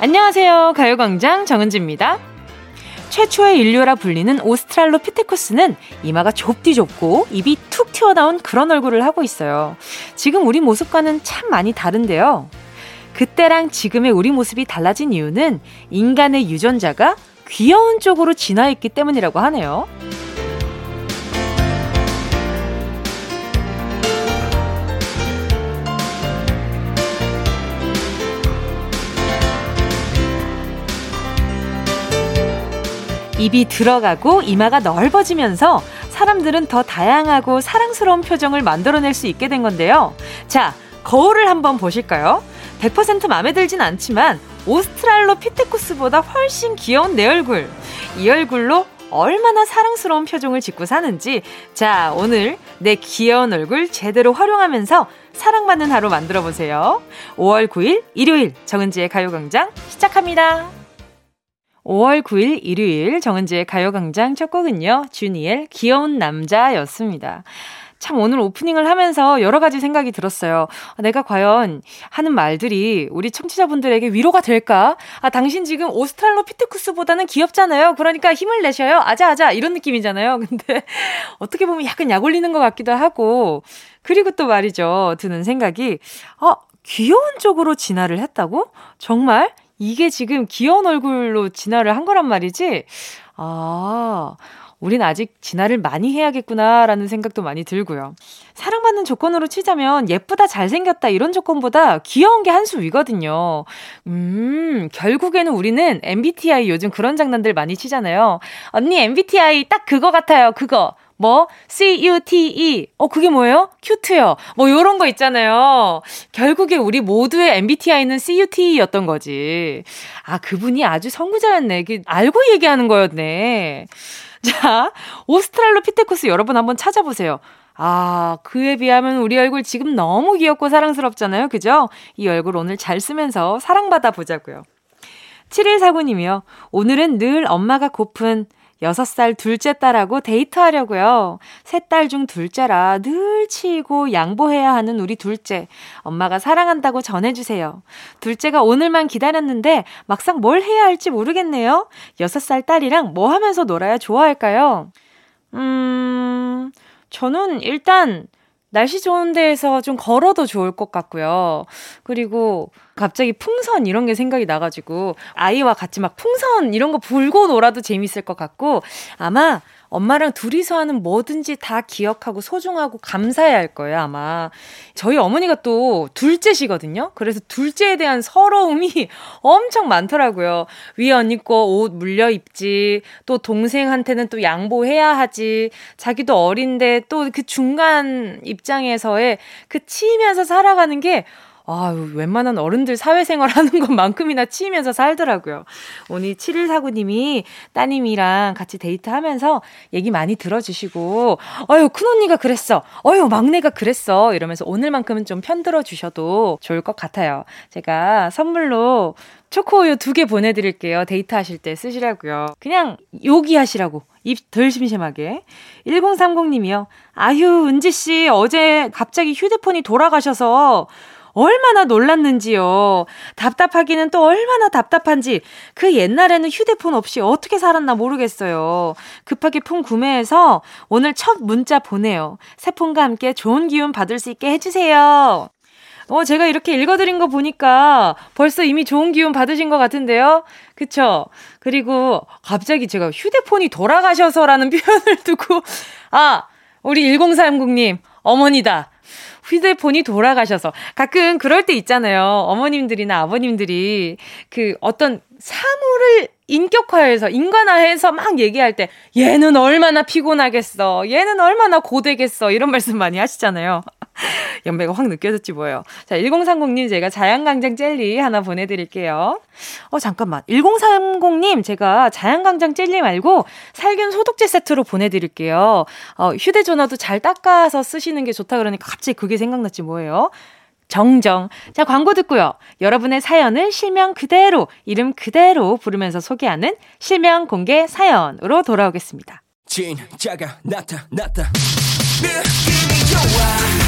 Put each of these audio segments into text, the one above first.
안녕하세요. 가요광장 정은지입니다. 최초의 인류라 불리는 오스트랄로피테쿠스는 이마가 좁디 좁고 입이 툭 튀어나온 그런 얼굴을 하고 있어요. 지금 우리 모습과는 참 많이 다른데요. 그때랑 지금의 우리 모습이 달라진 이유는 인간의 유전자가 귀여운 쪽으로 진화했기 때문이라고 하네요. 입이 들어가고 이마가 넓어지면서 사람들은 더 다양하고 사랑스러운 표정을 만들어낼 수 있게 된 건데요. 자, 거울을 한번 보실까요? 100% 마음에 들진 않지만 오스트랄로피테쿠스보다 훨씬 귀여운 내 얼굴. 이 얼굴로 얼마나 사랑스러운 표정을 짓고 사는지 자 오늘 내 귀여운 얼굴 제대로 활용하면서 사랑받는 하루 만들어 보세요. 5월 9일 일요일 정은지의 가요 광장 시작합니다. 5월 9일 일요일 정은지의 가요광장 첫 곡은요. 주니엘 귀여운 남자였습니다. 참 오늘 오프닝을 하면서 여러 가지 생각이 들었어요. 내가 과연 하는 말들이 우리 청취자분들에게 위로가 될까? 아, 당신 지금 오스트랄로피테쿠스보다는 귀엽잖아요. 그러니까 힘을 내셔요. 아자아자 이런 느낌이잖아요. 근데 어떻게 보면 약간 약 올리는 것 같기도 하고 그리고 또 말이죠. 드는 생각이 어, 귀여운 쪽으로 진화를 했다고? 정말? 이게 지금 귀여운 얼굴로 진화를 한 거란 말이지? 아, 우린 아직 진화를 많이 해야겠구나라는 생각도 많이 들고요. 사랑받는 조건으로 치자면 예쁘다, 잘생겼다 이런 조건보다 귀여운 게 한 수 위거든요. 음, 결국에는 우리는 MBTI 요즘 그런 장난들 많이 치잖아요. 언니 MBTI 딱 그거 같아요. 그거. 뭐 C-U-T-E 어 그게 뭐예요? 큐트요. 뭐 요런 거 있잖아요. 결국에 우리 모두의 MBTI는 C-U-T-E였던 거지. 아 그분이 아주 선구자였네. 알고 얘기하는 거였네. 자, 오스트랄로피테쿠스 여러분 한번 찾아보세요. 아, 그에 비하면 우리 얼굴 지금 너무 귀엽고 사랑스럽잖아요. 그죠? 이 얼굴 오늘 잘 쓰면서 사랑받아 보자고요. 7149님이요. 오늘은 늘 엄마가 고픈 6살 둘째 딸하고 데이트하려고요. 세 딸 중 둘째라 늘 치이고 양보해야 하는 우리 둘째. 엄마가 사랑한다고 전해주세요. 둘째가 오늘만 기다렸는데 막상 뭘 해야 할지 모르겠네요. 6살 딸이랑 뭐 하면서 놀아야 좋아할까요? 음, 저는 일단 날씨 좋은 데에서 좀 걸어도 좋을 것 같고요. 그리고 갑자기 풍선 이런 게 생각이 나가지고 아이와 같이 막 풍선 이런 거 불고 놀아도 재밌을 것 같고 아마 엄마랑 둘이서 하는 뭐든지 다 기억하고 소중하고 감사해야 할 거예요, 아마. 저희 어머니가 또 둘째시거든요? 그래서 둘째에 대한 서러움이 엄청 많더라고요. 위에 언니 거 옷 물려 입지, 또 동생한테는 또 양보해야 하지, 자기도 어린데 또 그 중간 입장에서의 그 치면서 살아가는 게 아유, 웬만한 어른들 사회생활 하는 것만큼이나 치이면서 살더라고요. 오늘 7149님이 따님이랑 같이 데이트하면서 얘기 많이 들어주시고, 어유, 큰언니가 그랬어. 어유, 막내가 그랬어. 이러면서 오늘만큼은 좀 편들어 주셔도 좋을 것 같아요. 제가 선물로 초코우유 두 개 보내드릴게요. 데이트 하실 때 쓰시라고요. 그냥 요기 하시라고. 입 덜 심심하게. 1030님이요. 아휴, 은지씨, 어제 갑자기 휴대폰이 돌아가셔서 얼마나 놀랐는지요. 답답하기는 또 얼마나 답답한지 그 옛날에는 휴대폰 없이 어떻게 살았나 모르겠어요. 급하게 폰 구매해서 오늘 첫 문자 보내요. 새 폰과 함께 좋은 기운 받을 수 있게 해주세요. 어, 제가 이렇게 읽어드린 거 보니까 벌써 이미 좋은 기운 받으신 것 같은데요? 그쵸? 그리고 갑자기 제가 휴대폰이 돌아가셔서라는 표현을 두고, 아, 우리 1030님, 어머니다. 휴대폰이 돌아가셔서 가끔 그럴 때 있잖아요. 어머님들이나 아버님들이 그 어떤 사물을 인격화해서 인간화해서 막 얘기할 때 얘는 얼마나 피곤하겠어. 얘는 얼마나 고되겠어. 이런 말씀 많이 하시잖아요. 연배가 확 느껴졌지 뭐예요. 자, 1030님 제가 자양강장 젤리 하나 보내드릴게요. 어, 잠깐만. 1030님 제가 자양강장 젤리 말고 살균 소독제 세트로 보내드릴게요. 어, 휴대전화도 잘 닦아서 쓰시는 게 좋다 그러니까 갑자기 그게 생각났지 뭐예요. 정정. 자, 광고 듣고요. 여러분의 사연을 실명 그대로, 이름 그대로 부르면서 소개하는 실명 공개 사연으로 돌아오겠습니다. 진짜가 나타났다. 느낌이 좋아.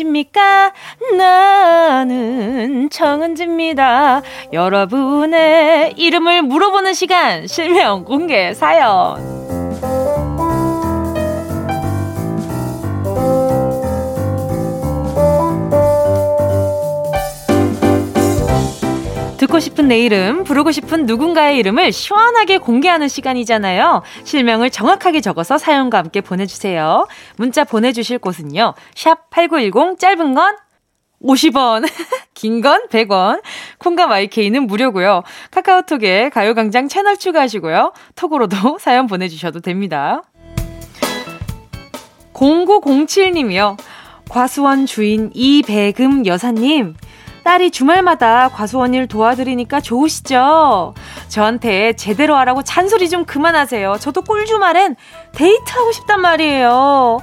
무엇입니까? 나는 정은지입니다. 여러분의 이름을 물어보는 시간, 실명 공개 사연. 듣고 싶은 내 이름, 부르고 싶은 누군가의 이름을 시원하게 공개하는 시간이잖아요. 실명을 정확하게 적어서 사연과 함께 보내주세요. 문자 보내주실 곳은요. 샵 8910 짧은 건 50원, 긴 건 100원, 콩과 마이케이는 무료고요. 카카오톡에 가요광장 채널 추가하시고요. 톡으로도 사연 보내주셔도 됩니다. 0907님이요. 과수원 주인 이배금 여사님. 딸이 주말마다 과수원 일 도와드리니까 좋으시죠? 저한테 제대로 하라고 잔소리 좀 그만하세요. 저도 꿀 주말엔 데이트하고 싶단 말이에요.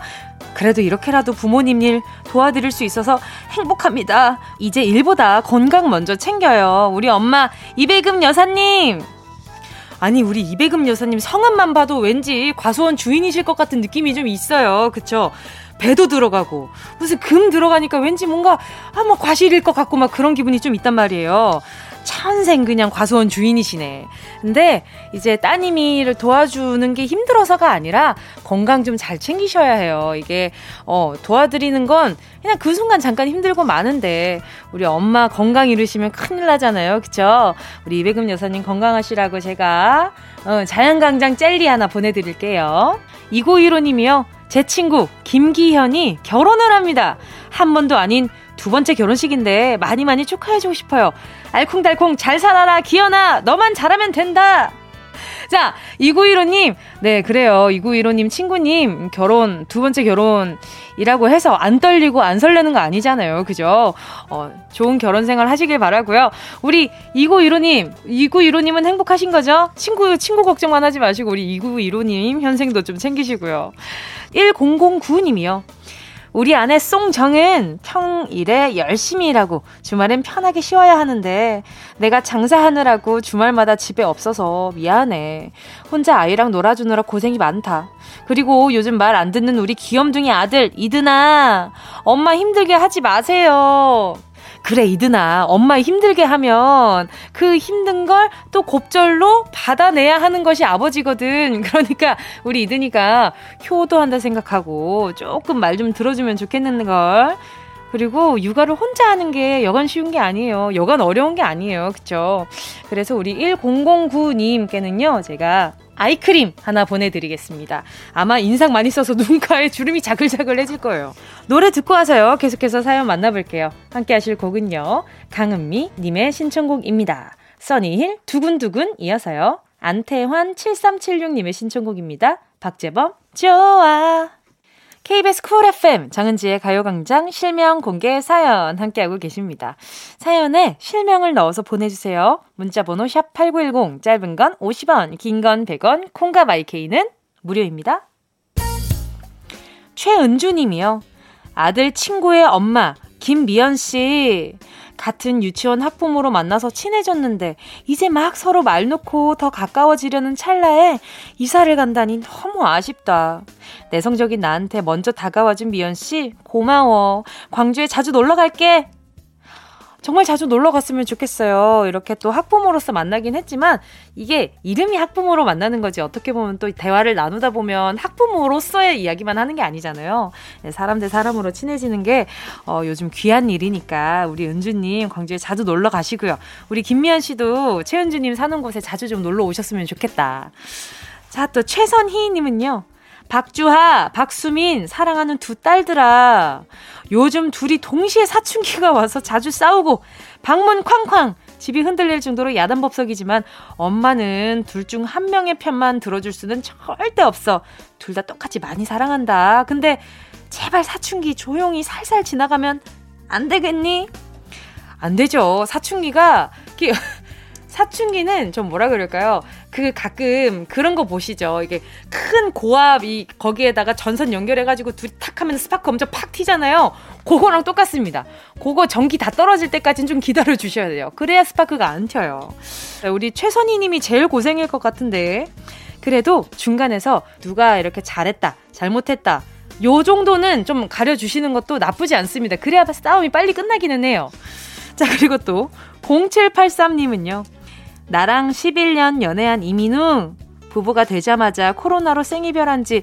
그래도 이렇게라도 부모님 일 도와드릴 수 있어서 행복합니다. 이제 일보다 건강 먼저 챙겨요. 우리 엄마 이배금 여사님! 아니 우리 이배금 여사님 성함만 봐도 왠지 과수원 주인이실 것 같은 느낌이 좀 있어요. 그쵸? 배도 들어가고 무슨 금 들어가니까 왠지 뭔가 아뭐 과실일 것 같고 막 그런 기분이 좀 있단 말이에요. 천생 그냥 과수원 주인이시네. 근데 이제 따님이를 도와주는 게 힘들어서가 아니라 건강 좀 잘 챙기셔야 해요. 이게 어 도와드리는 건 그냥 그 순간 잠깐 힘들고 많은데 우리 엄마 건강 잃으시면 큰일 나잖아요. 그쵸? 우리 이배금 여사님 건강하시라고 제가 어, 자연강장 젤리 하나 보내드릴게요. 2915님이요. 제 친구 김기현이 결혼을 합니다. 한 번도 아닌 두 번째 결혼식인데 많이 많이 축하해주고 싶어요. 알콩달콩 잘 살아라 기현아 너만 잘하면 된다. 자, 2915님. 네, 그래요. 2915님 친구님 결혼, 두 번째 결혼이라고 해서 안 떨리고 안 설레는 거 아니잖아요. 그죠? 어, 좋은 결혼 생활 하시길 바라고요. 우리 2915님, 2915님은 행복하신 거죠? 친구, 친구 걱정만 하지 마시고 우리 2915님 현생도 좀 챙기시고요. 1009님이요. 우리 아내 송정은 평일에 열심히 일하고 주말엔 편하게 쉬어야 하는데 내가 장사하느라고 주말마다 집에 없어서 미안해. 혼자 아이랑 놀아주느라 고생이 많다. 그리고 요즘 말 안 듣는 우리 귀염둥이 아들 이드나 엄마 힘들게 하지 마세요. 그래, 이드나. 엄마 힘들게 하면 그 힘든 걸 또 곱절로 받아내야 하는 것이 아버지거든. 그러니까 우리 이드니가 효도한다 생각하고 조금 말 좀 들어주면 좋겠는 걸. 그리고 육아를 혼자 하는 게 여간 쉬운 게 아니에요. 여간 어려운 게 아니에요. 그쵸? 그래서 우리 1009님께는요, 제가 아이크림 하나 보내드리겠습니다. 아마 인상 많이 써서 눈가에 주름이 자글자글해질 거예요. 노래 듣고 와서요. 계속해서 사연 만나볼게요. 함께 하실 곡은요. 강은미 님의 신청곡입니다. 써니힐 두근두근 이어서요. 안태환 7376님의 신청곡입니다. 박재범 좋아 KBS 쿨 FM 정은지의 가요광장 실명 공개 사연 함께하고 계십니다. 사연에 실명을 넣어서 보내주세요. 문자번호 샵8910 짧은 건 50원 긴 건 100원 콩과 마이케이는 무료입니다. 최은주 님이요. 아들 친구의 엄마 김미연 씨 같은 유치원 학부모로 만나서 친해졌는데 이제 막 서로 말 놓고 더 가까워지려는 찰나에 이사를 간다니 너무 아쉽다. 내성적인 나한테 먼저 다가와준 미연 씨 고마워. 광주에 자주 놀러 갈게. 정말 자주 놀러 갔으면 좋겠어요. 이렇게 또 학부모로서 만나긴 했지만 이게 이름이 학부모로 만나는 거지 어떻게 보면 또 대화를 나누다 보면 학부모로서의 이야기만 하는 게 아니잖아요. 네, 사람 대 사람으로 친해지는 게 어, 요즘 귀한 일이니까 우리 은주님 광주에 자주 놀러 가시고요. 우리 김미연 씨도 최은주님 사는 곳에 자주 좀 놀러 오셨으면 좋겠다. 자, 또 최선희님은요. 박주하, 박수민, 사랑하는 두 딸들아. 요즘 둘이 동시에 사춘기가 와서 자주 싸우고 방문 쾅쾅 집이 흔들릴 정도로 야단법석이지만 엄마는 둘 중 한 명의 편만 들어줄 수는 절대 없어. 둘 다 똑같이 많이 사랑한다. 근데 제발 사춘기 조용히 살살 지나가면 안 되겠니? 안 되죠. 사춘기가 사춘기는 좀 뭐라 그럴까요? 그 가끔 그런 거 보시죠. 이게 큰 고압이 거기에다가 전선 연결해가지고 둘이 탁 하면 스파크 엄청 팍 튀잖아요. 그거랑 똑같습니다. 그거 전기 다 떨어질 때까지는 좀 기다려 주셔야 돼요. 그래야 스파크가 안 튀어요. 우리 최선희 님이 제일 고생일 것 같은데. 그래도 중간에서 누가 이렇게 잘했다, 잘못했다, 요 정도는 좀 가려주시는 것도 나쁘지 않습니다. 그래야 싸움이 빨리 끝나기는 해요. 자, 그리고 또 0783님은요. 나랑 11년 연애한 이민우 부부가 되자마자 코로나로 생이별한 지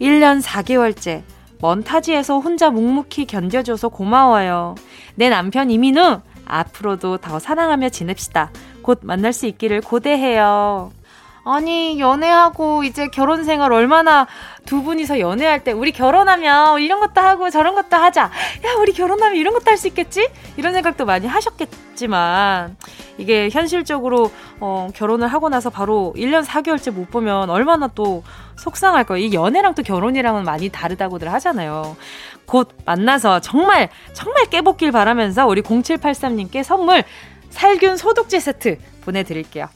1년 4개월째 먼 타지에서 혼자 묵묵히 견뎌줘서 고마워요. 내 남편 이민우 앞으로도 더 사랑하며 지냅시다. 곧 만날 수 있기를 고대해요. 아니, 연애하고 이제 결혼 생활 얼마나 두 분이서 연애할 때 우리 결혼하면 이런 것도 하고 저런 것도 하자. 야, 우리 결혼하면 이런 것도 할 수 있겠지? 이런 생각도 많이 하셨겠지만 이게 현실적으로 어, 결혼을 하고 나서 바로 1년 4개월째 못 보면 얼마나 또 속상할 거예요. 이 연애랑 또 결혼이랑은 많이 다르다고들 하잖아요. 곧 만나서 정말 정말 깨복길 바라면서 우리 0783님께 선물 살균 소독제 세트 보내드릴게요.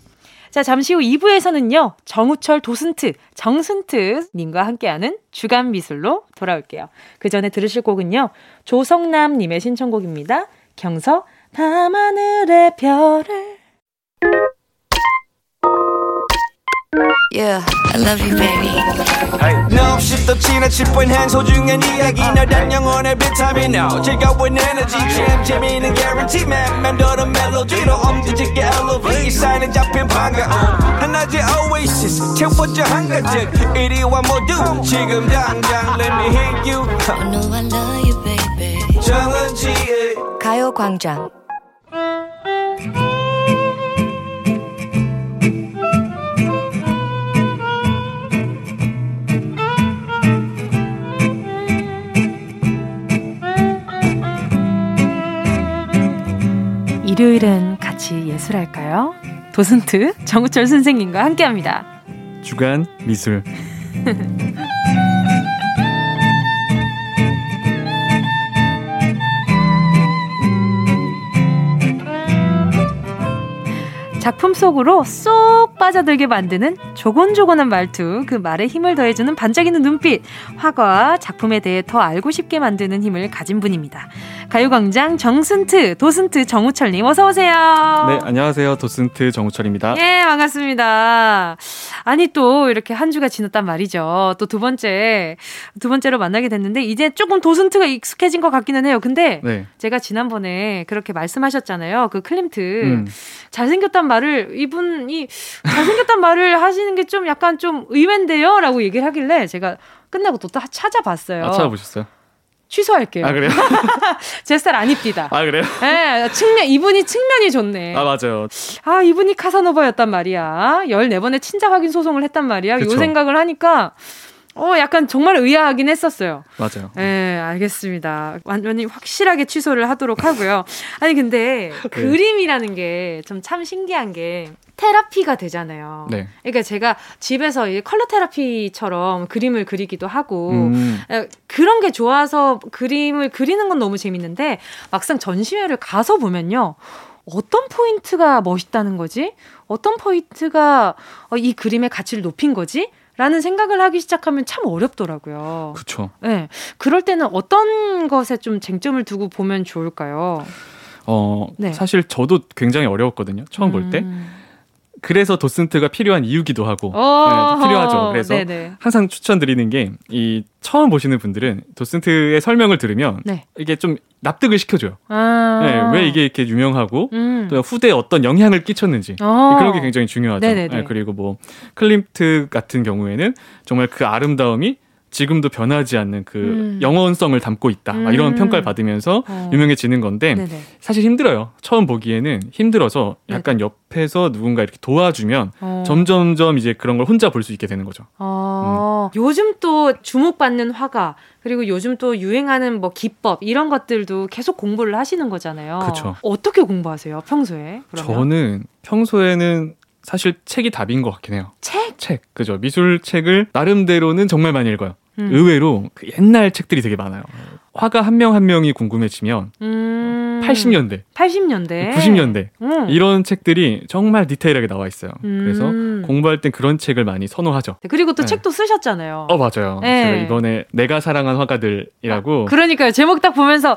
자, 잠시 후 2부에서는요, 정우철 도슨트, 정슨트 님과 함께하는 주간 미술로 돌아올게요. 그 전에 들으실 곡은요, 조성남님의 신청곡입니다. 경서, 밤하늘의 별을. Yeah, I love you, baby. Hey. No, 없이 또 지나 칠 뻔한 소중한 이야기 너란 영혼의 비타민 O 즐거운 에너지 참 재미있는 guarantee man. 맘대로 멜로디로 엄지짓게 elevate 이 사인은 잡힌 반가움 하나의 oasis 채워져 한가득 이리와 모두 지금 당장 let me hit you. I know I love you, baby. 정은지의 가요광장. 일요일은 같이 예술할까요? 도슨트 정우철 선생님과 함께합니다. 주간 미술 작품 속으로 쏙 빠져들게 만드는 조곤조곤한 말투, 그 말에 힘을 더해주는 반짝이는 눈빛, 화가와 작품에 대해 더 알고 싶게 만드는 힘을 가진 분입니다. 가요광장 정순트, 도슨트 정우철님 어서오세요. 네 안녕하세요 도슨트 정우철입니다 예, 반갑습니다. 아니, 또 이렇게 한 주가 지났단 말이죠. 또 두 번째, 두 번째로 만나게 됐는데, 이제 조금 도슨트가 익숙해진 것 같기는 해요. 근데 네 제가 지난번에 그렇게 말씀하셨잖아요. 그 클림트. 음. 잘생겼단 말을, 이분이 잘생겼단 말을 하시는 게 좀 약간 좀 의외인데요? 라고 얘기를 하길래 제가 끝나고 또다 찾아봤어요. 아, 찾아보셨어요? 취소할게요. 아 그래요? 제 스타일 안 입디다. 아 그래요? 네, 측면, 이분이 측면이 좋네. 아 맞아요 아, 이분이 카사노바였단 말이야. 14번의 친자 확인 소송을 했단 말이야. 그쵸. 요 생각을 하니까, 어, 약간 정말 의아하긴 했었어요. 맞아요 네, 알겠습니다. 완전히 확실하게 취소를 하도록 하고요. 아니, 근데 네. 그림이라는 게 좀 참 신기한 게 테라피가 되잖아요. 네 그러니까 제가 집에서 이 컬러 테라피처럼 그림을 그리기도 하고, 음, 에, 그런 게 좋아서 그림을 그리는 건 너무 재밌는데 막상 전시회를 가서 보면요. 어떤 포인트가 멋있다는 거지? 어떤 포인트가 어, 이 그림의 가치를 높인 거지? 라는 생각을 하기 시작하면 참 어렵더라고요. 그쵸 네. 그럴 때는 어떤 것에 좀 쟁점을 두고 보면 좋을까요? 어 네. 사실 저도 굉장히 어려웠거든요 처음 볼때 음. 그래서 도슨트가 필요한 이유기도 하고 어, 네, 필요하죠 그래서 네네. 항상 추천드리는 게 이 처음 보시는 분들은 도슨트의 설명을 들으면 네. 이게 좀 납득을 시켜줘요 아. 네, 왜 이게 이렇게 유명하고 음. 또 후대에 어떤 영향을 끼쳤는지 어. 그런 게 굉장히 중요하죠. 네네네. 네, 그리고 뭐 클림트 같은 경우에는 정말 그 아름다움이 지금도 변하지 않는 그 음. 영원성을 담고 있다. 막 이런 음. 평가를 받으면서 어. 유명해지는 건데 네네. 사실 힘들어요. 처음 보기에는 힘들어서 약간 옆에서 누군가 이렇게 도와주면 어. 점점점 이제 그런 걸 혼자 볼 수 있게 되는 거죠. 어, 요즘 또 주목받는 화가 그리고 요즘 또 유행하는 뭐 기법 이런 것들도 계속 공부를 하시는 거잖아요. 그쵸. 어떻게 공부하세요 평소에? 그러면? 저는 평소에는 사실 책이 답인 것 같긴 해요. 책. 책, 그죠. 미술 책을 나름대로는 정말 많이 읽어요. 음. 의외로 그 옛날 책들이 되게 많아요. 화가 한 명 한 명이 궁금해지면 음. 80년대, 80년대, 90년대 음. 이런 책들이 정말 디테일하게 나와 있어요. 그래서 음. 공부할 땐 그런 책을 많이 선호하죠. 네, 그리고 또 네. 책도 쓰셨잖아요. 어 맞아요. 네. 제가 이번에 내가 사랑한 화가들이라고 그러니까요. 제목 딱 보면서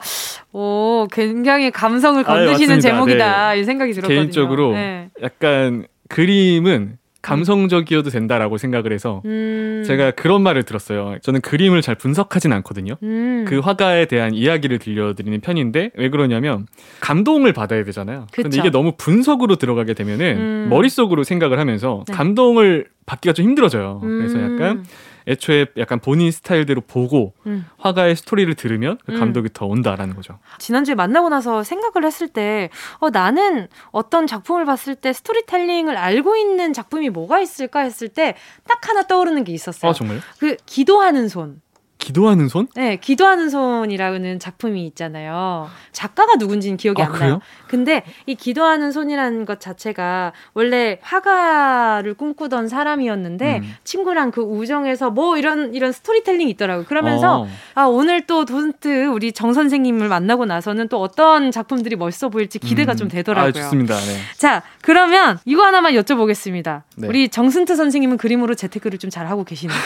오 굉장히 감성을 건드시는 맞습니다. 제목이다 이 생각이 들었거든요. 개인적으로 네. 약간 그림은 감성적이어도 된다라고 생각을 해서 음. 제가 그런 말을 들었어요. 저는 그림을 잘 분석하진 않거든요. 음. 그 화가에 대한 이야기를 들려드리는 편인데 왜 그러냐면 감동을 받아야 되잖아요. 근데 그쵸. 이게 너무 분석으로 들어가게 되면은 음. 머릿속으로 생각을 하면서 네. 감동을 받기가 좀 힘들어져요. 그래서 음. 약간 애초에 약간 본인 스타일대로 보고 음. 화가의 스토리를 들으면 그 음. 감동이 더 온다라는 거죠. 지난주에 만나고 나서 생각을 했을 때, 어, 나는 어떤 작품을 봤을 때 스토리텔링을 알고 있는 작품이 뭐가 있을까 했을 때, 딱 하나 떠오르는 게 있었어요. 아 정말요? 그, 기도하는 손. 기도하는 손? 네, 기도하는 손이라는 작품이 있잖아요. 작가가 누군지는 기억이 아, 안 나요. 그래요? 근데 이 기도하는 손이라는 것 자체가 원래 화가를 꿈꾸던 사람이었는데 음. 친구랑 그 우정에서 뭐 이런 이런 스토리텔링이 있더라고요. 그러면서 어. 아 오늘 또 돈트 우리 정 선생님을 만나고 나서는 또 어떤 작품들이 멋있어 보일지 기대가 음. 좀 되더라고요. 아, 좋습니다. 네. 자 그러면 이거 하나만 여쭤보겠습니다. 네. 우리 정순트 선생님은 그림으로 재테크를 좀 잘 하고 계시는지.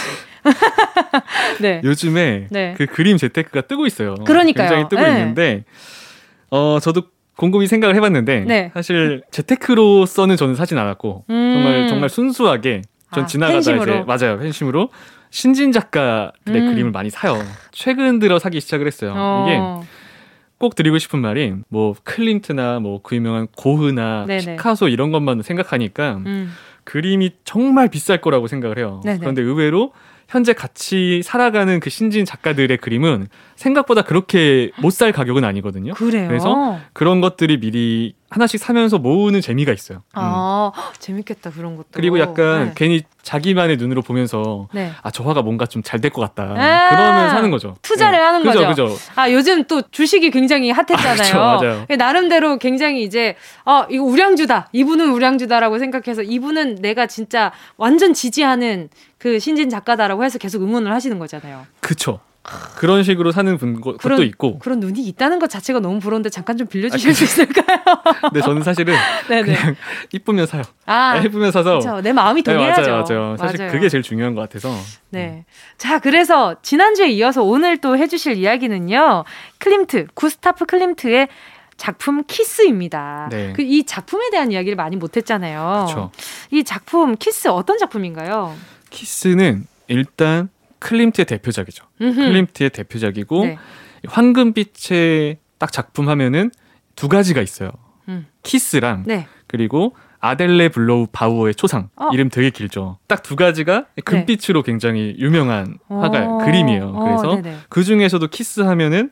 네. 요즘 에 네. 그 그림 재테크가 뜨고 있어요. 그러니까요. 굉장히 뜨고 네. 있는데 어 저도 곰곰이 생각을 해봤는데 네. 사실 재테크로서는 저는 사진 않았고 음. 정말 정말 순수하게 전 아, 지나가다 팬심으로. 이제 맞아요 팬심으로 신진 작가들의 음. 그림을 많이 사요. 최근 들어 사기 시작을 했어요. 이게 어. 꼭 드리고 싶은 말이 뭐 클림트나 뭐 그 유명한 고흐나 네네. 피카소 이런 것만 생각하니까 음. 그림이 정말 비쌀 거라고 생각을 해요. 네네. 그런데 의외로 현재 같이 살아가는 그 신진 작가들의 그림은 생각보다 그렇게 못 살 가격은 아니거든요. 그래요. 그래서 그런 것들이 미리 하나씩 사면서 모으는 재미가 있어요. 음. 아 헉, 재밌겠다 그런 것도. 그리고 약간 네. 괜히 자기만의 눈으로 보면서 네. 아 저 화가 뭔가 좀 잘 될 것 같다. 아, 그러면 사는 거죠. 투자를 네. 하는 그죠, 거죠. 그죠. 아 요즘 또 주식이 굉장히 핫했잖아요. 아, 맞아요. 나름대로 굉장히 이제 어 이거 우량주다. 이분은 우량주다라고 생각해서 이분은 내가 진짜 완전 지지하는 그 신진 작가다라고 해서 계속 응원을 하시는 거잖아요. 그쵸. 그런 식으로 사는 분 거- 그런- 것도 있고. 그런 눈이 있다는 것 자체가 너무 부러운데 잠깐 좀 빌려주실 수 있을까요? 근데 저는 사실은 네네. 그냥 이쁘면 사요. 아 이쁘면 사서. 그렇죠. 내 마음이 네, 동해야죠. 맞아요, 맞아요. 사실 맞아요. 그게 제일 중요한 것 같아서. 네. 자, 그래서 지난주에 이어서 오늘 또 해주실 이야기는요. 클림트, 구스타프 클림트의 작품 키스입니다. 네. 그 이 작품에 대한 이야기를 많이 못했잖아요. 이 작품 키스 어떤 작품인가요? 키스는 일단 클림트의 대표작이죠. 음흠. 클림트의 대표작이고 네. 황금빛의 딱 작품 하면은 두 가지가 있어요. 음. 키스랑 네. 그리고 아델레 블로흐 바우어의 초상 어. 이름 되게 길죠. 딱 두 가지가 금빛으로 굉장히 유명한 화가 어. 그림이에요. 어, 그래서 네네. 그 중에서도 키스하면은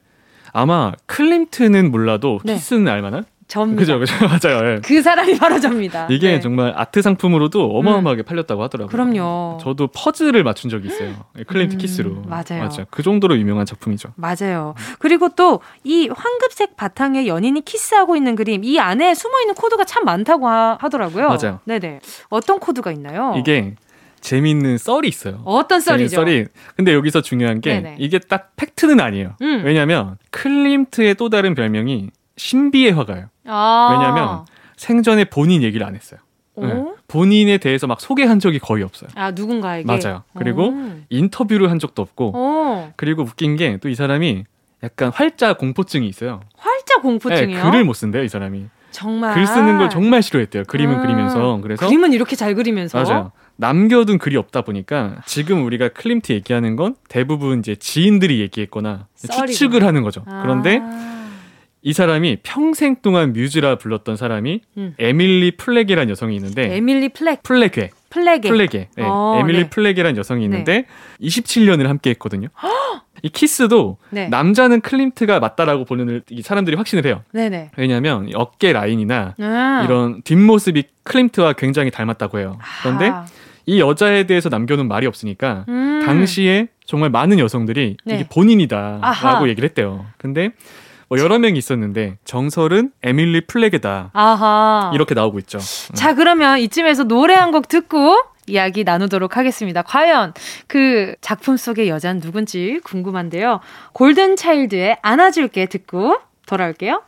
아마 클림트는 몰라도 네. 키스는 알만한? 접니다. 그죠, 그죠, 맞아요. 예. 그 사람이 바로 접니다. 이게 네. 정말 아트 상품으로도 어마어마하게 팔렸다고 하더라고요. 그럼요. 저도 퍼즐을 맞춘 적이 있어요. 클림트 음, 키스로. 맞아요. 맞아. 그 정도로 유명한 작품이죠. 맞아요. 그리고 또 이 황금색 바탕에 연인이 키스하고 있는 그림, 이 안에 숨어 있는 코드가 참 많다고 하, 더라고요 맞아요. 네네. 어떤 코드가 있나요? 이게 재미있는 썰이 있어요. 어떤 썰이죠? 썰이. 근데 여기서 중요한 게 네네. 이게 딱 팩트는 아니에요. 음. 왜냐면 클림트의 또 다른 별명이 신비의 화가예요. 아. 왜냐면 생전에 본인 얘기를 안 했어요. 오? 네. 본인에 대해서 막 소개한 적이 거의 없어요. 아 누군가에게 맞아요. 그리고 오. 인터뷰를 한 적도 없고 오. 그리고 웃긴 게 또 이 사람이 약간 활자 공포증이 있어요. 활자 공포증이요. 네, 글을 못 쓴대요, 이 사람이. 정말 글 쓰는 걸 정말 싫어했대요. 그림은 음. 그리면서. 그래서 그림은 이렇게 잘 그리면서 맞아요. 남겨둔 글이 없다 보니까 지금 우리가 클림트 얘기하는 건 대부분 이제 지인들이 얘기했거나 썰이구나. 추측을 하는 거죠. 아. 그런데 이 사람이 평생 동안 뮤즈라 불렀던 사람이 음. 에밀리 플렉이라는 여성이 있는데 에밀리 플렉 플렉에 플렉에 플렉에 네, 어, 에밀리 네. 플렉이라는 여성이 있는데 27년을 함께 했거든요. 이 키스도 네. 남자는 클림트가 맞다라고 보는 이 사람들이 확신을 해요. 네네 왜냐하면 이 어깨 라인이나 아. 이런 뒷모습이 클림트와 굉장히 닮았다고 해요. 그런데 아. 이 여자에 대해서 남겨놓은 말이 없으니까 음. 당시에 정말 많은 여성들이 네. 이게 본인이다라고 아하. 얘기를 했대요. 근데 뭐 여러 명이 있었는데 정설은 에밀리 플렉이다 아하 이렇게 나오고 있죠. 자, 그러면 이쯤에서 노래 한 곡 듣고 이야기 나누도록 하겠습니다. 과연 그 작품 속의 여자는 누군지 궁금한데요. 골든 차일드의 안아줄게 듣고 돌아올게요.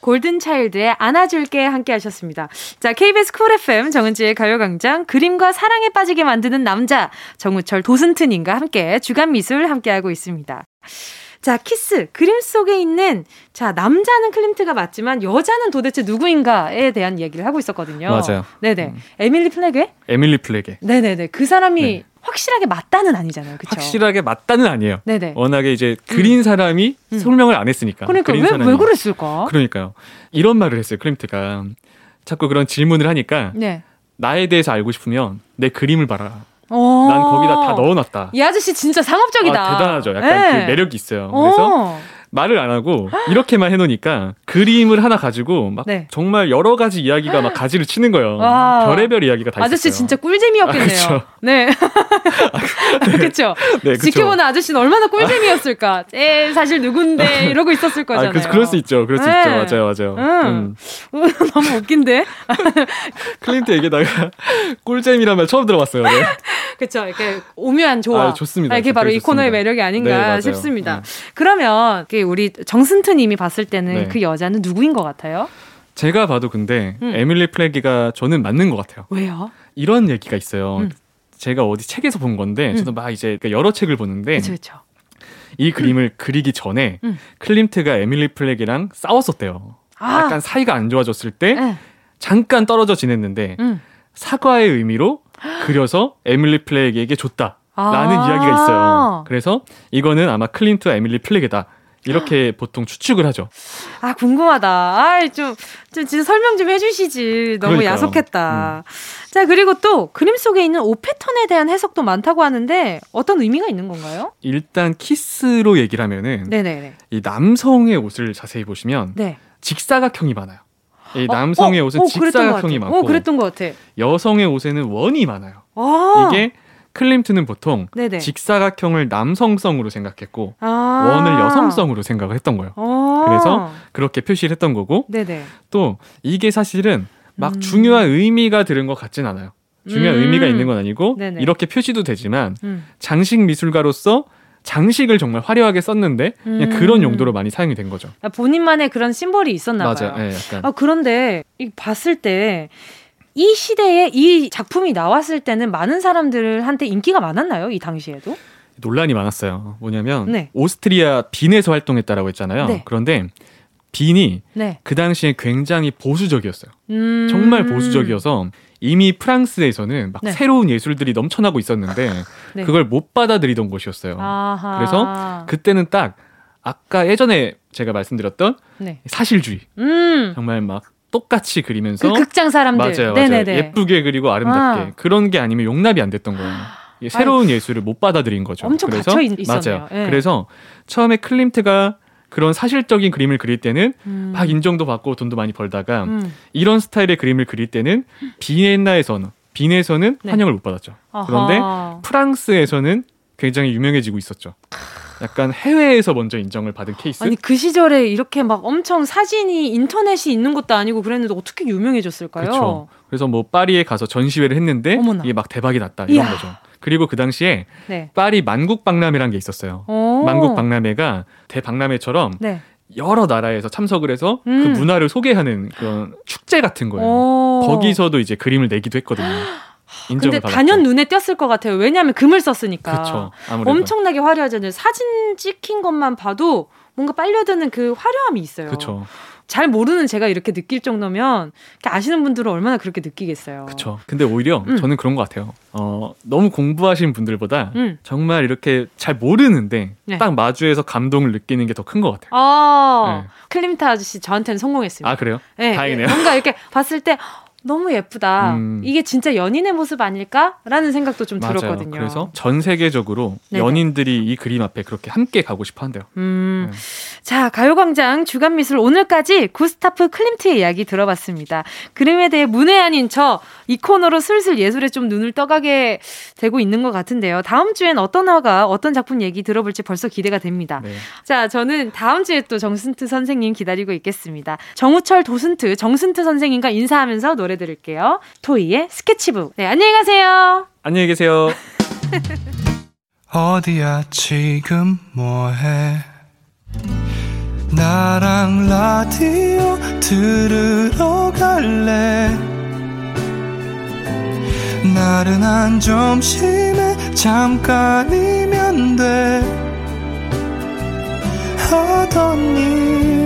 골든차일드의 안아줄게 함께 하셨습니다. 자, KBS Cool FM 정은지의 가요광장 그림과 사랑에 빠지게 만드는 남자 정우철 도슨트님과 함께 주간 미술 함께하고 있습니다. 자, 키스. 그림 속에 있는, 자, 남자는 클림트가 맞지만 여자는 도대체 누구인가에 대한 얘기를 하고 있었거든요. 맞아요. 네네. 음. 에밀리 플레게? 에밀리 플레게. 네네네. 그 사람이 네. 확실하게 맞다는 아니잖아요. 그쵸? 확실하게 맞다는 아니에요. 네네. 워낙에 이제 그린 사람이 음. 설명을 안 했으니까. 그러니까 왜, 사람이. 왜 그랬을까? 그러니까요. 이런 말을 했어요. 클림트가. 자꾸 그런 질문을 하니까 네. 나에 대해서 알고 싶으면 내 그림을 봐라. 어. 난 거기다 다 넣어놨다. 이 아저씨 진짜 상업적이다. 아, 대단하죠. 약간 네. 그 매력이 있어요. 그래서 어. 말을 안 하고 이렇게만 해놓으니까 그림을 하나 가지고 막 네. 정말 여러 가지 이야기가 막 가지를 치는 거예요. 와. 별의별 이야기가 다 아저씨 있었어요. 진짜 꿀잼이었겠네요. 아, 그쵸. 네. 그렇죠. 네. 지켜보는 아저씨는 얼마나 꿀잼이었을까. 에 사실 누군데 이러고 있었을 거잖아요. 아, 그, 그럴 수 있죠. 그럴 수 네. 있죠. 맞아요, 맞아요. 음. 음. 너무 웃긴데. 클림트 얘기다가 꿀잼이란 말 처음 들어봤어요. 네. 그렇죠. 이렇게 오묘한 조화. 아, 좋습니다. 이게 바로 이 좋습니다. 코너의 매력이 아닌가 네. 싶습니다. 음. 그러면 우리 정슨트님이 봤을 때는 네. 그 여자는 누구인 것 같아요? 제가 봐도 근데 음. 에밀리 플레게가 저는 맞는 것 같아요. 왜요? 이런 얘기가 있어요. 음. 제가 어디 책에서 본 건데 음. 저도 막 이제 여러 책을 보는데 그렇죠, 그렇죠. 이 그림을 그리기 전에 음. 클림트가 에밀리 플레게랑 싸웠었대요. 아. 약간 사이가 안 좋아졌을 때 네. 잠깐 떨어져 지냈는데 음. 사과의 의미로 그려서 에밀리 플레게에게 줬다. 라는 아. 이야기가 있어요. 그래서 이거는 아마 클림트와 에밀리 플레게다. 이렇게 보통 추측을 하죠. 아 궁금하다. 아, 좀, 좀 진짜 설명 좀 해주시지. 너무 그러니까요. 음. 야속했다. 자 그리고 또 그림 속에 있는 옷 패턴에 대한 해석도 많다고 하는데 어떤 의미가 있는 건가요? 일단 키스로 얘기를 하면은 네네네. 이 남성의 옷을 자세히 보시면 네. 직사각형이 많아요. 이 어, 남성의 어, 옷은 어, 직사각형이. 많고 어, 그랬던 것 같아. 여성의 옷에는 원이 많아요. 아. 이게 클림트는 보통 네네. 직사각형을 남성성으로 생각했고 아. 원을 여성성으로 생각을 했던 거예요. 어. 그래서 그렇게 표시를 했던 거고 네네. 또 이게 사실은 막 음. 중요한 의미가 들은 것 같진 않아요. 중요한 음. 의미가 있는 건 아니고 네네. 이렇게 표시도 되지만 음. 장식 미술가로서 장식을 정말 화려하게 썼는데 그냥 음. 그런 용도로 많이 사용이 된 거죠. 아, 본인만의 그런 심볼이 있었나 봐요. 맞아요. 네, 아, 그런데 이 봤을 때 이 시대에 이 작품이 나왔을 때는 많은 사람들한테 인기가 많았나요? 이 당시에도? 논란이 많았어요. 뭐냐면 네. 오스트리아 빈에서 활동했다라고 했잖아요. 네. 그런데 빈이 네. 그 당시에 굉장히 보수적이었어요. 음. 정말 보수적이어서 이미 프랑스에서는 막 네. 새로운 예술들이 넘쳐나고 있었는데 네. 그걸 못 받아들이던 곳이었어요. 아하. 그래서 그때는 딱 아까 예전에 제가 말씀드렸던 네. 사실주의 음. 정말 막 똑같이 그리면서 그 극장 사람들. 맞아요, 맞아요. 예쁘게 그리고 아름답게 아. 그런 게 아니면 용납이 안 됐던 거예요. 새로운 예술을 못 받아들인 거죠. 엄청 그래서 갇혀 있- 있었네요. 맞아요. 예. 그래서 처음에 클림트가 그런 사실적인 그림을 그릴 때는 음. 막 인정도 받고 돈도 많이 벌다가 음. 이런 스타일의 그림을 그릴 때는 비엔나에서는 빈에서는 네. 환영을 못 받았죠. 그런데 아하. 프랑스에서는 굉장히 유명해지고 있었죠. 약간 해외에서 먼저 인정을 받은 케이스. 아니 그 시절에 이렇게 막 엄청 사진이 인터넷이 있는 것도 아니고 그랬는데 어떻게 유명해졌을까요? 그렇죠. 그래서 뭐 파리에 가서 전시회를 했는데 어머나. 이게 막 대박이 났다 이런 이야. 거죠. 그리고 그 당시에 네. 파리 만국 박람회란 게 있었어요. 오. 만국 박람회가 대박람회처럼 네. 여러 나라에서 참석을 해서 음. 그 문화를 소개하는 그런 축제 같은 거예요. 오. 거기서도 이제 그림을 내기도 했거든요. 인정을 근데 받았죠. 단연 눈에 띄었을 것 같아요. 왜냐하면 금을 썼으니까. 아무래도 엄청나게 화려하잖아요. 사진 찍힌 것만 봐도 뭔가 빨려드는 그 화려함이 있어요. 그렇죠. 잘 모르는 제가 이렇게 느낄 정도면 아시는 분들은 얼마나 그렇게 느끼겠어요. 그렇죠. 근데 오히려 음. 저는 그런 것 같아요. 어, 너무 공부하신 분들보다 음. 정말 이렇게 잘 모르는데 네. 딱 마주해서 감동을 느끼는 게 더 큰 것 같아요. 아, 네. 클림트 아저씨 저한테는 성공했습니다. 아 그래요? 네, 다행이네요. 뭔가 이렇게 봤을 때 너무 예쁘다. 음. 이게 진짜 연인의 모습 아닐까라는 생각도 좀 맞아요. 들었거든요. 그래서 전 세계적으로 네네. 연인들이 이 그림 앞에 그렇게 함께 가고 싶어 한대요. 음. 네. 자, 가요광장 주간 미술 오늘까지 구스타프 클림트의 이야기 들어봤습니다. 그림에 대해 문외한인 저 이 코너로 슬슬 예술에 좀 눈을 떠가게 되고 있는 것 같은데요. 다음 주엔 어떤 화가 어떤 작품 얘기 들어볼지 벌써 기대가 됩니다. 네. 자, 저는 다음 주에 또 정순트 선생님 기다리고 있겠습니다. 정우철 도순트, 정순트 선생님과 인사하면서 노래 들을게요. 토이의 스케치북. 네, 안녕히 가세요. 안녕히 계세요. 어디야 지금 뭐해 나랑 라디오 들으러 갈래 나른한 점심에 잠깐이면 돼 하던 일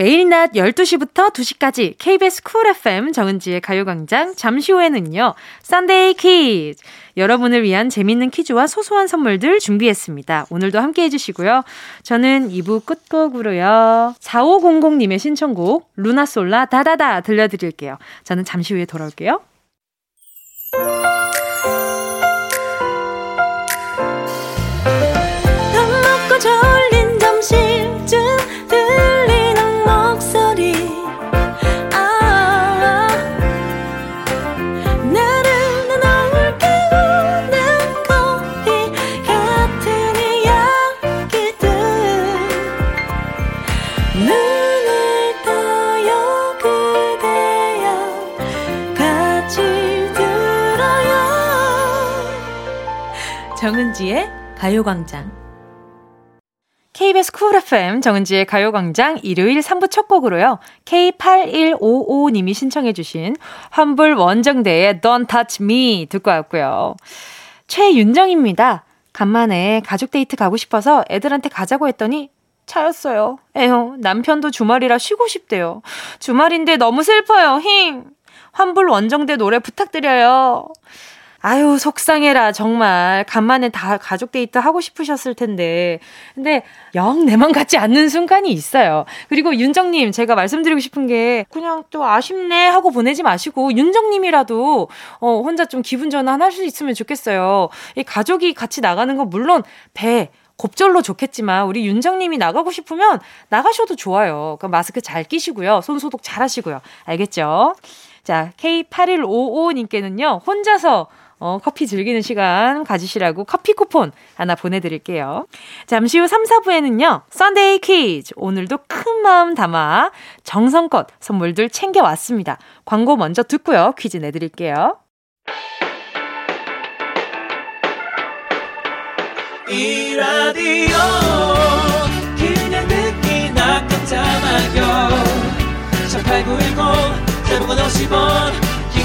매일 낮 12시부터 2시까지 KBS Cool FM 정은지의 가요광장 잠시 후에는요. Sunday 퀴즈 여러분을 위한 재밌는 퀴즈와 소소한 선물들 준비했습니다. 오늘도 함께 해주시고요. 저는 2부 끝곡으로요. 4500님의 신청곡 루나솔라 다다다 들려드릴게요. 저는 잠시 후에 돌아올게요. 정은지의 가요광장. KBS Cool FM 정은지의 가요광장 일요일 3부 첫 곡으로요. K8155님이 신청해주신 환불 원정대의 Don't Touch Me 듣고 왔고요. 최윤정입니다. 간만에 가족 데이트 가고 싶어서 애들한테 가자고 했더니 차였어요. 에휴, 남편도 주말이라 쉬고 싶대요. 주말인데 너무 슬퍼요. 힝. 환불 원정대 노래 부탁드려요. 아유, 속상해라, 정말. 간만에 다 가족 데이트 하고 싶으셨을 텐데. 근데 영 내맘 같지 않는 순간이 있어요. 그리고 윤정님, 제가 말씀드리고 싶은 게 그냥 또 아쉽네 하고 보내지 마시고 윤정님이라도 어, 혼자 좀 기분 전환 할 수 있으면 좋겠어요. 이 가족이 같이 나가는 건 물론 배, 곱절로 좋겠지만 우리 윤정님이 나가고 싶으면 나가셔도 좋아요. 그 마스크 잘 끼시고요. 손 소독 잘 하시고요. 알겠죠? 자, K8155님께는요, 혼자서 어, 커피 즐기는 시간 가지시라고 커피 쿠폰 하나 보내드릴게요. 잠시 후 3, 4부에는요, Sunday 퀴즈. 오늘도 큰 마음 담아 정성껏 선물들 챙겨왔습니다. 광고 먼저 듣고요. 퀴즈 내드릴게요. 이 라디오 그냥 듣기나 깜짝마요 18910 대목원 50원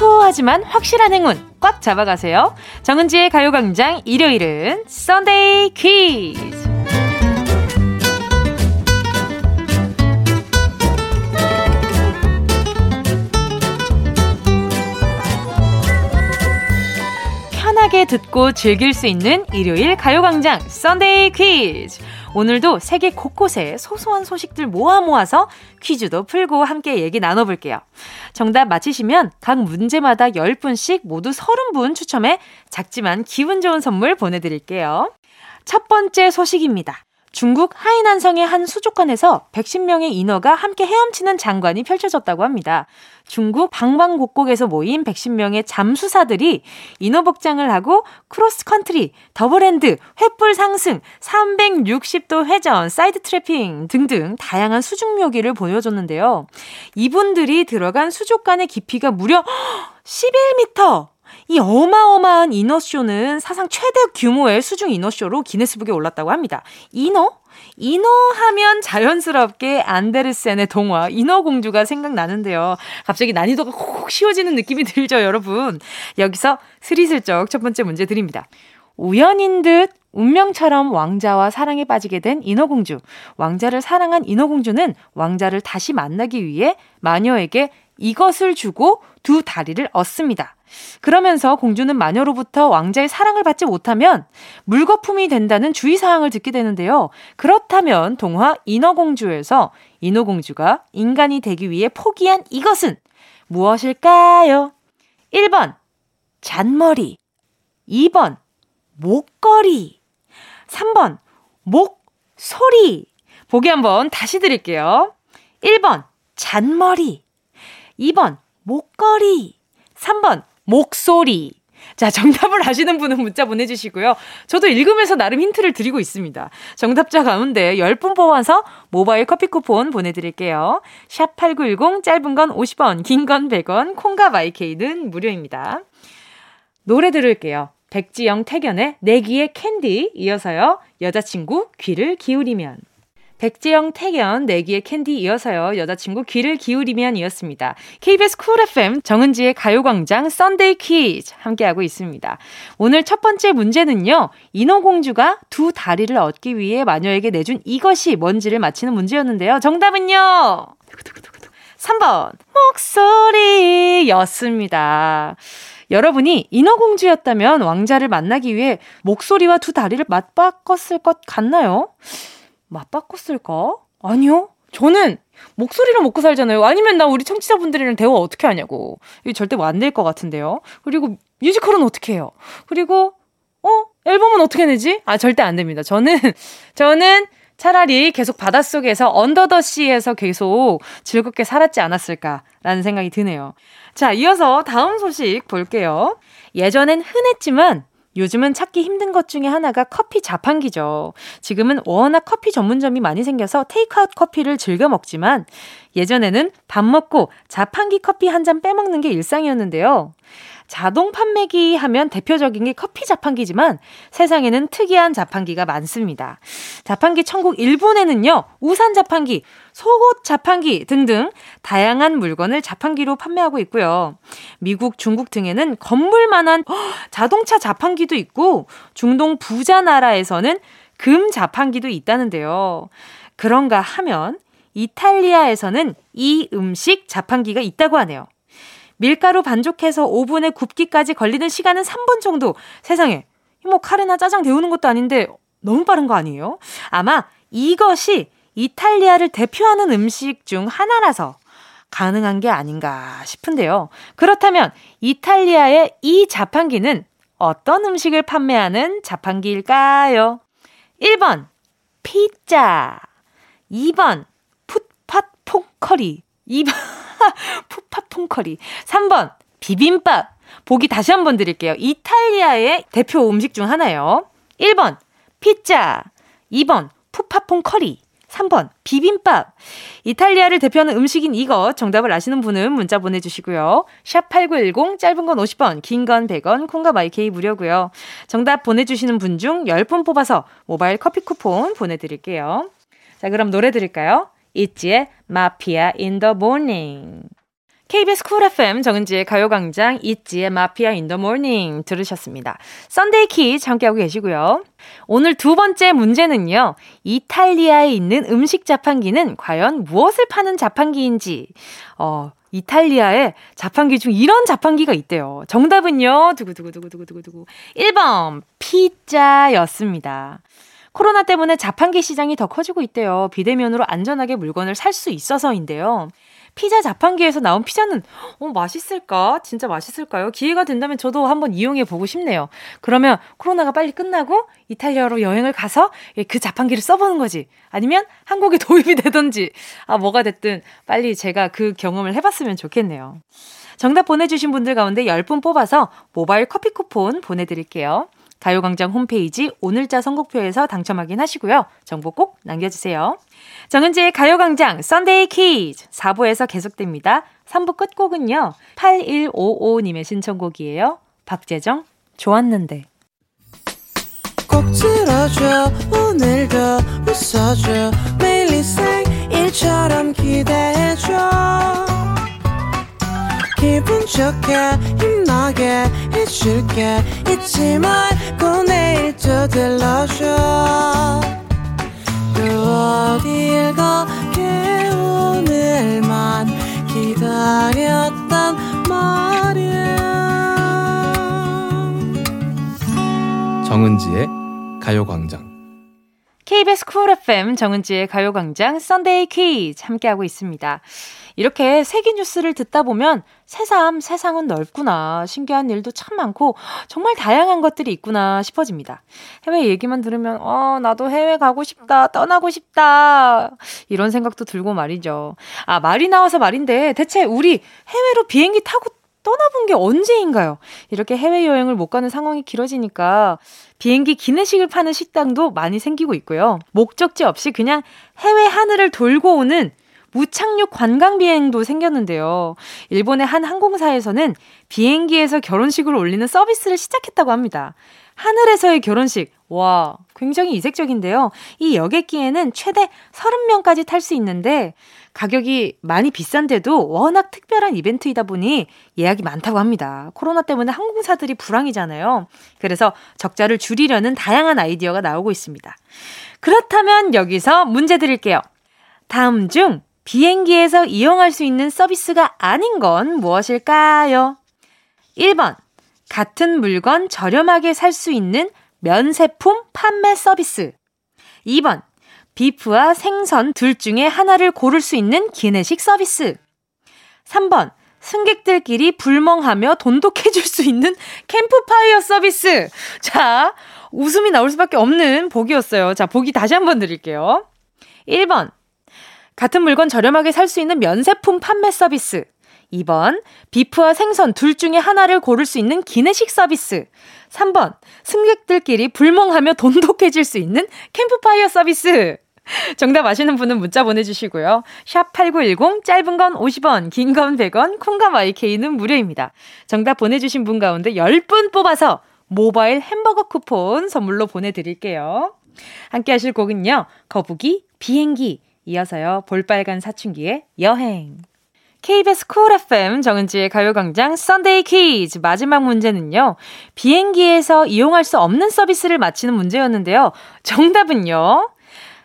소소하지만 확실한 행운 꽉 잡아가세요. 정은지의 가요광장 일요일은 Sunday 퀴즈. 편하게 듣고 즐길 수 있는 일요일 가요광장 Sunday 퀴즈. 오늘도 세계 곳곳에 소소한 소식들 모아 모아서 퀴즈도 풀고 함께 얘기 나눠볼게요. 정답 맞히시면 각 문제마다 10분씩 모두 30분 추첨해 작지만 기분 좋은 선물 보내드릴게요. 첫 번째 소식입니다. 중국 하이난성의 한 수족관에서 110명의 인어가 함께 헤엄치는 장관이 펼쳐졌다고 합니다. 중국 방방곡곡에서 모인 110명의 잠수사들이 인어 복장을 하고 크로스컨트리, double hand, 횃불 상승, 360도 회전, side trapping 등등 다양한 수중 묘기를 보여줬는데요. 이분들이 들어간 수족관의 깊이가 무려 11m! 이 어마어마한 이너쇼는 사상 최대 규모의 수중 이너쇼로 기네스북에 올랐다고 합니다. 이너? 인어 하면 자연스럽게 안데르센의 동화 인어공주가 생각나는데요. 갑자기 난이도가 콕 씌워지는 느낌이 들죠, 여러분. 여기서 스리슬쩍 첫 번째 문제 드립니다. 우연인 듯 운명처럼 왕자와 사랑에 빠지게 된 인어공주. 왕자를 사랑한 인어공주는 왕자를 다시 만나기 위해 마녀에게 이것을 주고 두 다리를 얻습니다. 그러면서 공주는 마녀로부터 왕자의 사랑을 받지 못하면 물거품이 된다는 주의사항을 듣게 되는데요. 그렇다면 동화 인어공주에서 인어공주가 인간이 되기 위해 포기한 이것은 무엇일까요? 1번, 잔머리. 2번, 목걸이. 3번, 목소리. 보기 한번 다시 드릴게요. 1번, 잔머리. 2번, 목걸이. 3번, 목소리. 자, 정답을 아시는 분은 문자 보내주시고요. 저도 읽으면서 나름 힌트를 드리고 있습니다. 정답자 가운데 10분 뽑아서 모바일 커피 쿠폰 보내드릴게요. 샵 8910, 짧은 건 50원, 긴 건 100원, 콩과 마이케이는 무료입니다. 노래 들을게요. 백지영 택연의 내 귀에 캔디 이어서요. 여자친구 귀를 기울이면. 백지영 택연 내 귀에 캔디 이어서요. 여자친구 귀를 기울이면 이었습니다. KBS Cool FM 정은지의 가요광장 Sunday 퀴즈 함께하고 있습니다. 오늘 첫 번째 문제는요. 인어공주가 두 다리를 얻기 위해 마녀에게 내준 이것이 뭔지를 맞히는 문제였는데요. 정답은요. 3번 목소리였습니다. 여러분이 인어공주였다면 왕자를 만나기 위해 목소리와 두 다리를 맞바꿨을 것 같나요? 맞바꿨을까? 아니요. 저는 목소리로 먹고 살잖아요. 아니면 나 우리 청취자분들이랑 대화 어떻게 하냐고. 이게 절대 뭐안될 것 같은데요. 그리고 뮤지컬은 어떻게 해요? 그리고, 어? 앨범은 어떻게 내지? 아, 절대 안 됩니다. 저는, 저는 차라리 계속 바닷속에서 언더더 시에서 계속 즐겁게 살았지 않았을까라는 생각이 드네요. 자, 이어서 다음 소식 볼게요. 예전엔 흔했지만 요즘은 찾기 힘든 것 중에 하나가 커피 자판기죠. 지금은 워낙 커피 전문점이 많이 생겨서 테이크아웃 커피를 즐겨 먹지만 예전에는 밥 먹고 자판기 커피 한 잔 빼먹는 게 일상이었는데요. 자동 판매기 하면 대표적인 게 커피 자판기지만 세상에는 특이한 자판기가 많습니다. 자판기 천국 일본에는요, 우산 자판기, 속옷 자판기 등등 다양한 물건을 자판기로 판매하고 있고요. 미국, 중국 등에는 건물만한 자동차 자판기도 있고 중동 부자 나라에서는 금 자판기도 있다는데요. 그런가 하면 이탈리아에서는 이 음식 자판기가 있다고 하네요. 밀가루 반죽해서 오븐에 굽기까지 걸리는 시간은 3분 정도. 세상에. 뭐 카레나 짜장 데우는 것도 아닌데 너무 빠른 거 아니에요? 아마 이것이 이탈리아를 대표하는 음식 중 하나라서 가능한 게 아닌가 싶은데요. 그렇다면 이탈리아의 이 자판기는 어떤 음식을 판매하는 자판기일까요? 1번, 피자. 2번, 풋팟 퐁커리. 2번, 푸파퐁커리. 3번, 비빔밥. 보기 다시 한번 드릴게요. 이탈리아의 대표 음식 중 하나예요. 1번, 피자. 2번, 푸팟퐁 커리. 3번, 비빔밥. 이탈리아를 대표하는 음식인 이거 정답을 아시는 분은 문자 보내주시고요. 샵 8910, 짧은 건 50원, 긴 건 100원, 콩과 my K 무료고요. 정답 보내주시는 분 중 10분 뽑아서 모바일 커피 쿠폰 보내드릴게요. 자, 그럼 노래 드릴까요? ITZY의 마피아 In the morning. KBS Cool FM 정은지의 가요광장 ITZY의 마피아 In the morning 들으셨습니다. Sunday 퀴즈 함께하고 계시고요. 오늘 두 번째 문제는요. 이탈리아에 있는 음식 자판기는 과연 무엇을 파는 자판기인지 어, 이탈리아에 자판기 중 이런 자판기가 있대요. 정답은요. 두구두구두구두구두구. 1번 피자였습니다. 코로나 때문에 자판기 시장이 더 커지고 있대요. 비대면으로 안전하게 물건을 살 수 있어서인데요. 피자 자판기에서 나온 피자는 어, 맛있을까? 진짜 맛있을까요? 기회가 된다면 저도 한번 이용해 보고 싶네요. 그러면 코로나가 빨리 끝나고 이탈리아로 여행을 가서 그 자판기를 써보는 거지. 아니면 한국에 도입이 되든지. 아, 뭐가 됐든 빨리 제가 그 경험을 해봤으면 좋겠네요. 정답 보내주신 분들 가운데 10분 뽑아서 모바일 커피 쿠폰 보내드릴게요. 가요광장 홈페이지 오늘자 선곡표에서 당첨 확인하시고요. 정보 꼭 남겨주세요. 정은지의 가요광장 Sunday 퀴즈 4부에서 계속됩니다. 3부 끝곡은요. 8155님의 신청곡이에요. 박재정 좋았는데 꼭 들어줘 오늘도 웃어줘 매일 생일처럼 기대해줘 부족해 힘나게 해줄게. 잊지 말고 내일 또 들러줘 또 어딜 가게 오늘만 기다렸단 말이야. 정은지의 가요광장. KBS Cool FM 정은지의 가요광장 Sunday 퀴즈 함께하고 있습니다. 이렇게 세계 뉴스를 듣다 보면 새삼 세상은 넓구나, 신기한 일도 참 많고 정말 다양한 것들이 있구나 싶어집니다. 해외 얘기만 들으면 어 나도 해외 가고 싶다, 떠나고 싶다 이런 생각도 들고 말이죠. 아 말이 나와서 말인데 대체 우리 해외로 비행기 타고 떠나본 게 언제인가요? 이렇게 해외여행을 못 가는 상황이 길어지니까 비행기 기내식을 파는 식당도 많이 생기고 있고요. 목적지 없이 그냥 해외 하늘을 돌고 오는 무착륙 관광 비행도 생겼는데요. 일본의 한 항공사에서는 비행기에서 결혼식을 올리는 서비스를 시작했다고 합니다. 하늘에서의 결혼식. 와, 굉장히 이색적인데요. 이 여객기에는 최대 30명까지 탈 수 있는데 가격이 많이 비싼데도 워낙 특별한 이벤트이다 보니 예약이 많다고 합니다. 코로나 때문에 항공사들이 불황이잖아요. 그래서 적자를 줄이려는 다양한 아이디어가 나오고 있습니다. 그렇다면 여기서 문제 드릴게요. 다음 중 비행기에서 이용할 수 있는 서비스가 아닌 건 무엇일까요? 1번. 같은 물건 저렴하게 살 수 있는 면세품 판매 서비스. 2번. 비프와 생선 둘 중에 하나를 고를 수 있는 기내식 서비스. 3번. 승객들끼리 불멍하며 돈독해질 수 있는 캠프파이어 서비스. 자, 웃음이 나올 수밖에 없는 복이었어요. 자, 보기 다시 한번 드릴게요. 1번. 같은 물건 저렴하게 살 수 있는 면세품 판매 서비스. 2번, 비프와 생선 둘 중에 하나를 고를 수 있는 기내식 서비스. 3번, 승객들끼리 불멍하며 돈독해질 수 있는 캠프파이어 서비스. 정답 아시는 분은 문자 보내주시고요. 샵 8910, 짧은 건 50원, 긴 건 100원, 콩감 IK는 무료입니다. 정답 보내주신 분 가운데 10분 뽑아서 모바일 햄버거 쿠폰 선물로 보내드릴게요. 함께 하실 곡은요. 거북이, 비행기, 이어서요. 볼빨간사춘기의 여행. KBS Cool FM 정은지의 가요광장 Sunday 퀴즈 마지막 문제는요. 비행기에서 이용할 수 없는 서비스를 맞히는 문제였는데요. 정답은요.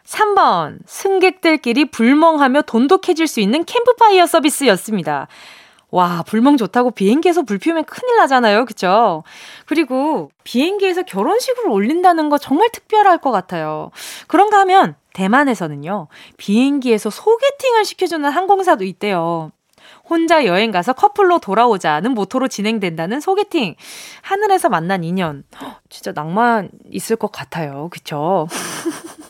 3번 승객들끼리 불멍하며 돈독해질 수 있는 캠프파이어 서비스였습니다. 와, 불멍 좋다고 비행기에서 불 피우면 큰일 나잖아요. 그쵸? 그리고 비행기에서 결혼식을 올린다는 거 정말 특별할 것 같아요. 그런가 하면 대만에서는요, 비행기에서 소개팅을 시켜주는 항공사도 있대요. 혼자 여행 가서 커플로 돌아오자는 모토로 진행된다는 소개팅. 하늘에서 만난 인연. 진짜 낭만 있을 것 같아요. 그쵸?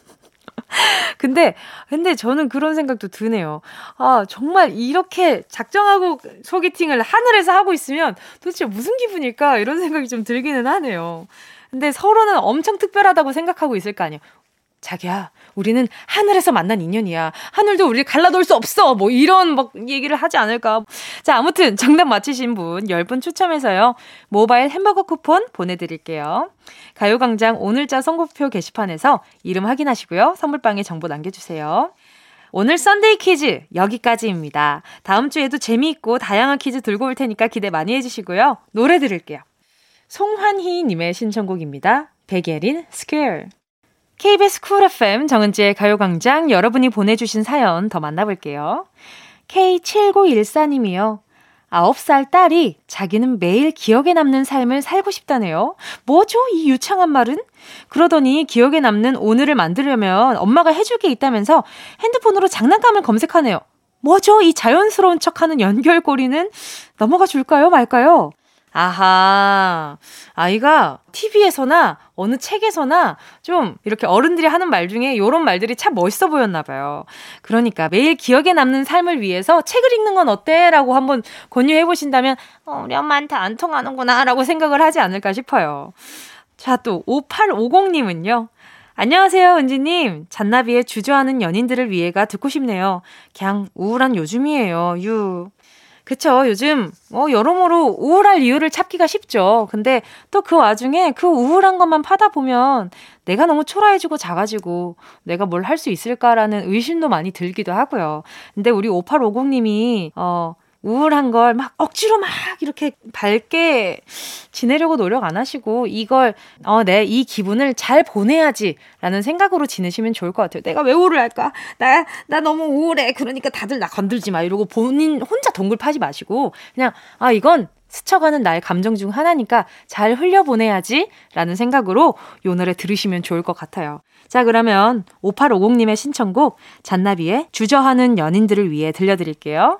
근데, 근데 저는 그런 생각도 드네요. 아, 정말 이렇게 작정하고 소개팅을 하늘에서 하고 있으면 도대체 무슨 기분일까? 이런 생각이 좀 들기는 하네요. 근데 서로는 엄청 특별하다고 생각하고 있을 거 아니에요. 자기야, 우리는 하늘에서 만난 인연이야. 하늘도 우리를 갈라놓을 수 없어. 뭐 이런 막 얘기를 하지 않을까. 자, 아무튼 정답 맞히신 분 10분 추첨해서요. 모바일 햄버거 쿠폰 보내드릴게요. 가요광장 오늘자 선곡표 게시판에서 이름 확인하시고요. 선물방에 정보 남겨주세요. 오늘 Sunday 퀴즈 여기까지입니다. 다음 주에도 재미있고 다양한 퀴즈 들고 올 테니까 기대 많이 해주시고요. 노래 들을게요. 송환희님의 신청곡입니다. 백예린 Square. KBS Cool FM 정은지의 가요광장 여러분이 보내주신 사연 더 만나볼게요. K7914님이요. 9살 딸이 자기는 매일 기억에 남는 삶을 살고 싶다네요. 뭐죠, 이 유창한 말은? 그러더니 기억에 남는 오늘을 만들려면 엄마가 해줄 게 있다면서 핸드폰으로 장난감을 검색하네요. 뭐죠, 이 자연스러운 척 하는 연결고리는? 넘어가 줄까요, 말까요? 아하. 아이가 TV에서나 어느 책에서나 좀 이렇게 어른들이 하는 말 중에 요런 말들이 참 멋있어 보였나 봐요. 그러니까 매일 기억에 남는 삶을 위해서 책을 읽는 건 어때? 라고 한번 권유해 보신다면 어, 우리 엄마한테 안 통하는구나 라고 생각을 하지 않을까 싶어요. 자, 또 5850님은요. 안녕하세요, 은지님. 잔나비의 주저하는 연인들을 위해가 듣고 싶네요. 그냥 우울한 요즘이에요, 유. 그쵸. 요즘, 뭐, 여러모로 우울할 이유를 찾기가 쉽죠. 근데 또 그 와중에 그 우울한 것만 파다 보면 내가 너무 초라해지고 작아지고 내가 뭘 할 수 있을까라는 의심도 많이 들기도 하고요. 근데 우리 5850님이, 어, 우울한 걸 막 억지로 막 이렇게 밝게 지내려고 노력 안 하시고 이걸 어, 내 이 기분을 잘 보내야지라는 생각으로 지내시면 좋을 것 같아요. 내가 왜 우울할까? 나, 나 너무 우울해. 그러니까 다들 나 건들지 마. 이러고 본인 혼자 동굴 파지 마시고 그냥 아, 이건 스쳐가는 나의 감정 중 하나니까 잘 흘려보내야지 라는 생각으로 요 노래 들으시면 좋을 것 같아요. 자, 그러면 5850님의 신청곡 잔나비의 주저하는 연인들을 위해 들려드릴게요.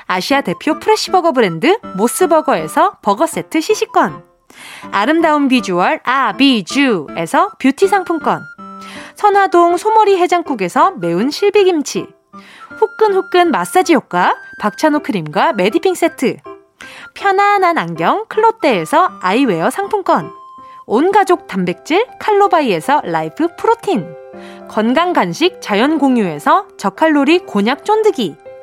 아시아 대표 fresh버거 브랜드 모스버거에서 버거 세트 시식권. 아름다운 비주얼 아비주에서 뷰티 상품권. 선화동 소머리 해장국에서 매운 실비김치. 후끈후끈 마사지 효과 박찬호 크림과 메디핑 세트. 편안한 안경 클로떼에서 아이웨어 상품권. 온 가족 단백질 칼로바이에서 Life Protein. 건강 간식 자연 공유에서 저칼로리 곤약 쫀득이.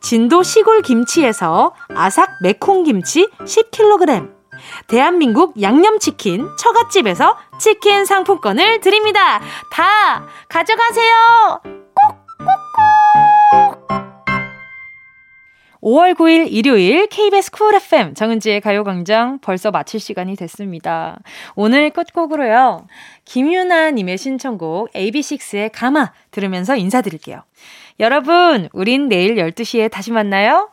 진도 시골 김치에서 아삭 매콩 김치 10kg. 대한민국 양념치킨 처갓집에서 치킨 상품권을 드립니다. 다 가져가세요. 꼭꼭꼭. 5월 9일 일요일 KBS 쿨 FM 정은지의 가요광장 벌써 마칠 시간이 됐습니다. 오늘 끝곡으로요. 김유나님의 신청곡 AB6IX의 가마 들으면서 인사드릴게요. 여러분, 우린 내일 12시에 다시 만나요.